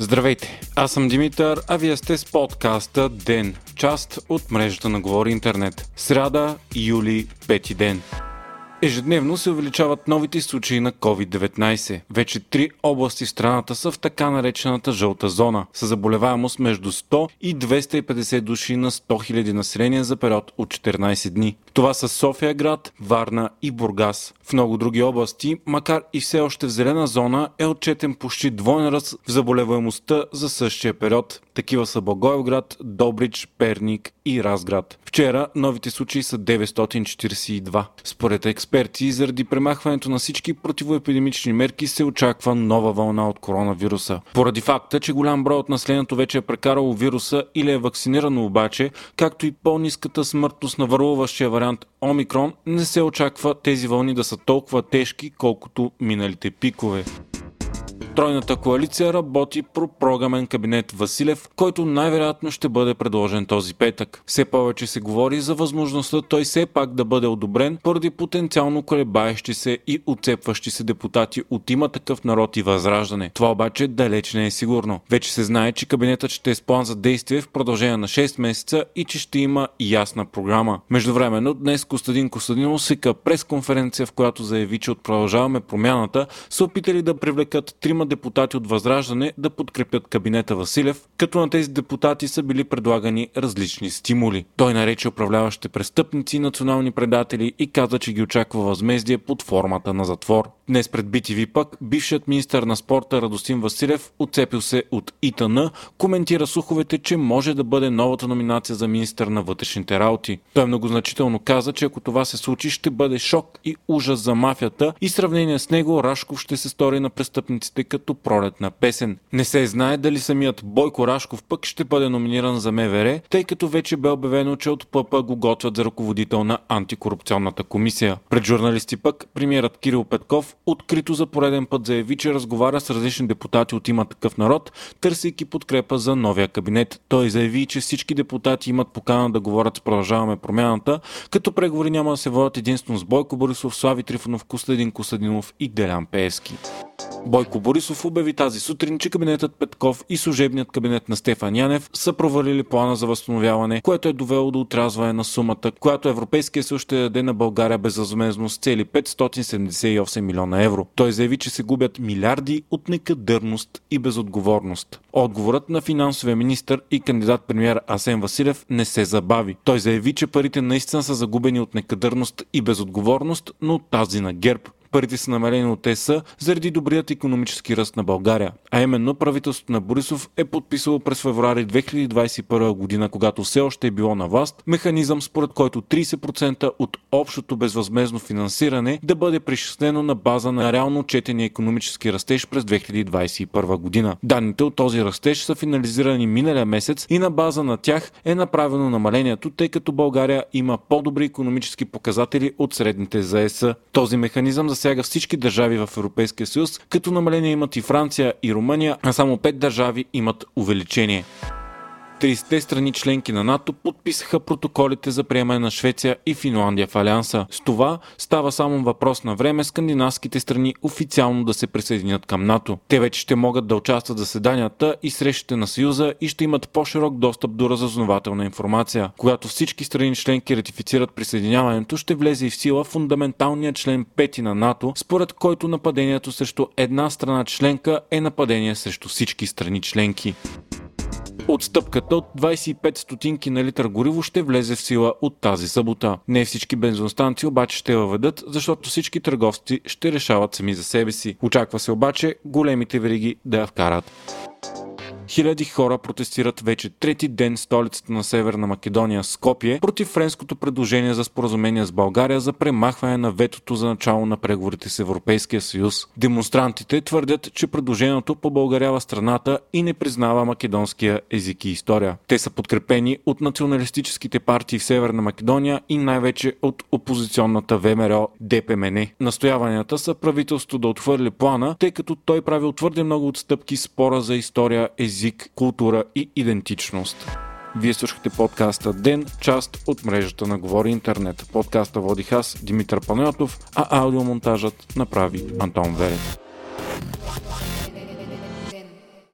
Здравейте, аз съм Димитър, а вие сте с подкаста ДЕН, част от мрежата на Говори Интернет. Сряда, юли, пети ден. Ежедневно се увеличават новите случаи на COVID-19. Вече три области в страната са в така наречената жълта зона, с заболеваемост между 100 и 250 души на 100 000 население за период от 14 дни. Това са София град, Варна и Бургас. В много други области, макар и все още в зелена зона, е отчетен почти двойен ръст в заболеваемостта за същия период. Такива са Благоевград, Добрич, Перник и Разград. Вчера новите случаи са 942. Според експерти, заради премахването на всички противоепидемични мерки се очаква нова вълна от коронавируса. Поради факта, че голям брой от населението вече е прекарало вируса или е вакцинирано обаче, както и по-низката смъртност на върлуващия вариант Омикрон, не се очаква тези вълни да са толкова тежки, колкото миналите пикове. Тройната коалиция работи про програмен кабинет Василев, който най-вероятно ще бъде предложен този петък. Все повече се говори за възможността той все пак да бъде одобрен поради потенциално колебаещи се и отцепващи се депутати от има такъв народ и възраждане. Това обаче далеч не е сигурно. Вече се знае, че кабинетът ще е с план за действие в продължение на 6 месеца и че ще има ясна програма. Междувременно днес Костадин Костадинов свика пресконференция, в която заяви, че от продължаваме промяната са опитали да привлекат трима депутати от Възраждане да подкрепят кабинета Василев, като на тези депутати са били предлагани различни стимули. Той нарече управляващите престъпници национални предатели и каза, че ги очаква възмездие под формата на затвор. Днес пред BTV пък бившият министър на спорта Радостин Василев отцепил се от ИТН, коментира слуховете, че може да бъде новата номинация за министър на вътрешните работи. Той многозначително каза, че ако това се случи, ще бъде шок и ужас за мафията и сравнение с него Рашков ще се стори на престъпниците като пролетна песен. Не се знае дали самият Бойко Рашков пък ще бъде номиниран за МВР, тъй като вече бе обявено, че от ПП го готвят за ръководител на антикорупционната комисия. Пред журналисти пък премиерът Кирил Петков открито за пореден път заяви, че разговаря с различни депутати от има такъв народ, търсейки подкрепа за новия кабинет. Той заяви, че всички депутати имат покана да говорят с продължаваме промяната, като преговори няма да се водят единствено с Бойко Борисов, Слави Трифонов, Костадин Костадинов и Делян Пески. Бойко Борисов обяви тази сутрин, че кабинетът Петков и служебният кабинет на Стефан Янев са провалили плана за възстановяване, което е довело до отразване на сумата, която Европейския съюз ще даде на България безвъзмезно с цели 578 милиона евро. Той заяви, че се губят милиарди от некадърност и безотговорност. Отговорът на финансовия министр и кандидат премьер Асен Василев не се забави. Той заяви, че парите наистина са загубени от некадърност и безотговорност, но тази на ГЕРБ парите са намалени от ЕС заради добрият економически ръст на България. А именно правителството на Борисов е подписало през февруари 2021 година, когато все още е било на власт, механизъм според който 30% от общото безвъзмезно финансиране да бъде причислено на база на реално четения економически растеж през 2021 година. Данните от този растеж са финализирани миналия месец и на база на тях е направено намалението, тъй като България има по-добри економически показатели от средните за ЕС. Този механизъм засяга всички държави в Европейския съюз, като намаление имат и Франция и Румъния, а само 5 държави имат увеличение. 30-те страни членки на НАТО подписаха протоколите за приемане на Швеция и Финландия в Алианса. С това става само въпрос на време скандинавските страни официално да се присъединят към НАТО. Те вече ще могат да участват в заседанията и срещите на Съюза и ще имат по-широк достъп до разузнавателна информация. Когато всички страни членки ратифицират присъединяването, ще влезе и в сила фундаменталният член 5 на НАТО, според който нападението срещу една страна членка е нападение срещу всички страни членки. Отстъпката от 25 стотинки на литър гориво ще влезе в сила от тази събота. Не всички бензостанции обаче ще въведат, защото всички търговци ще решават сами за себе си. Очаква се обаче големите вериги да я вкарат. Хиляди хора протестират вече трети ден в столицата на Северна Македония, Скопие, против френското предложение за споразумение с България за премахване на ветото за начало на преговорите с Европейския съюз. Демонстрантите твърдят, че предложението побългарява страната и не признава македонския език и история. Те са подкрепени от националистическите партии в Северна Македония и най-вече от опозиционната ВМРО ДПМН. Настояванията са правителството да отхвърли плана, тъй като той правил твърде много отстъпки спора за история, език език, култура и идентичност. Вие слушахте подкаста Ден, част от мрежата на Говори Интернет. Подкаста водих аз, Димитър Панайотов, а аудиомонтажът направи Антон Верев.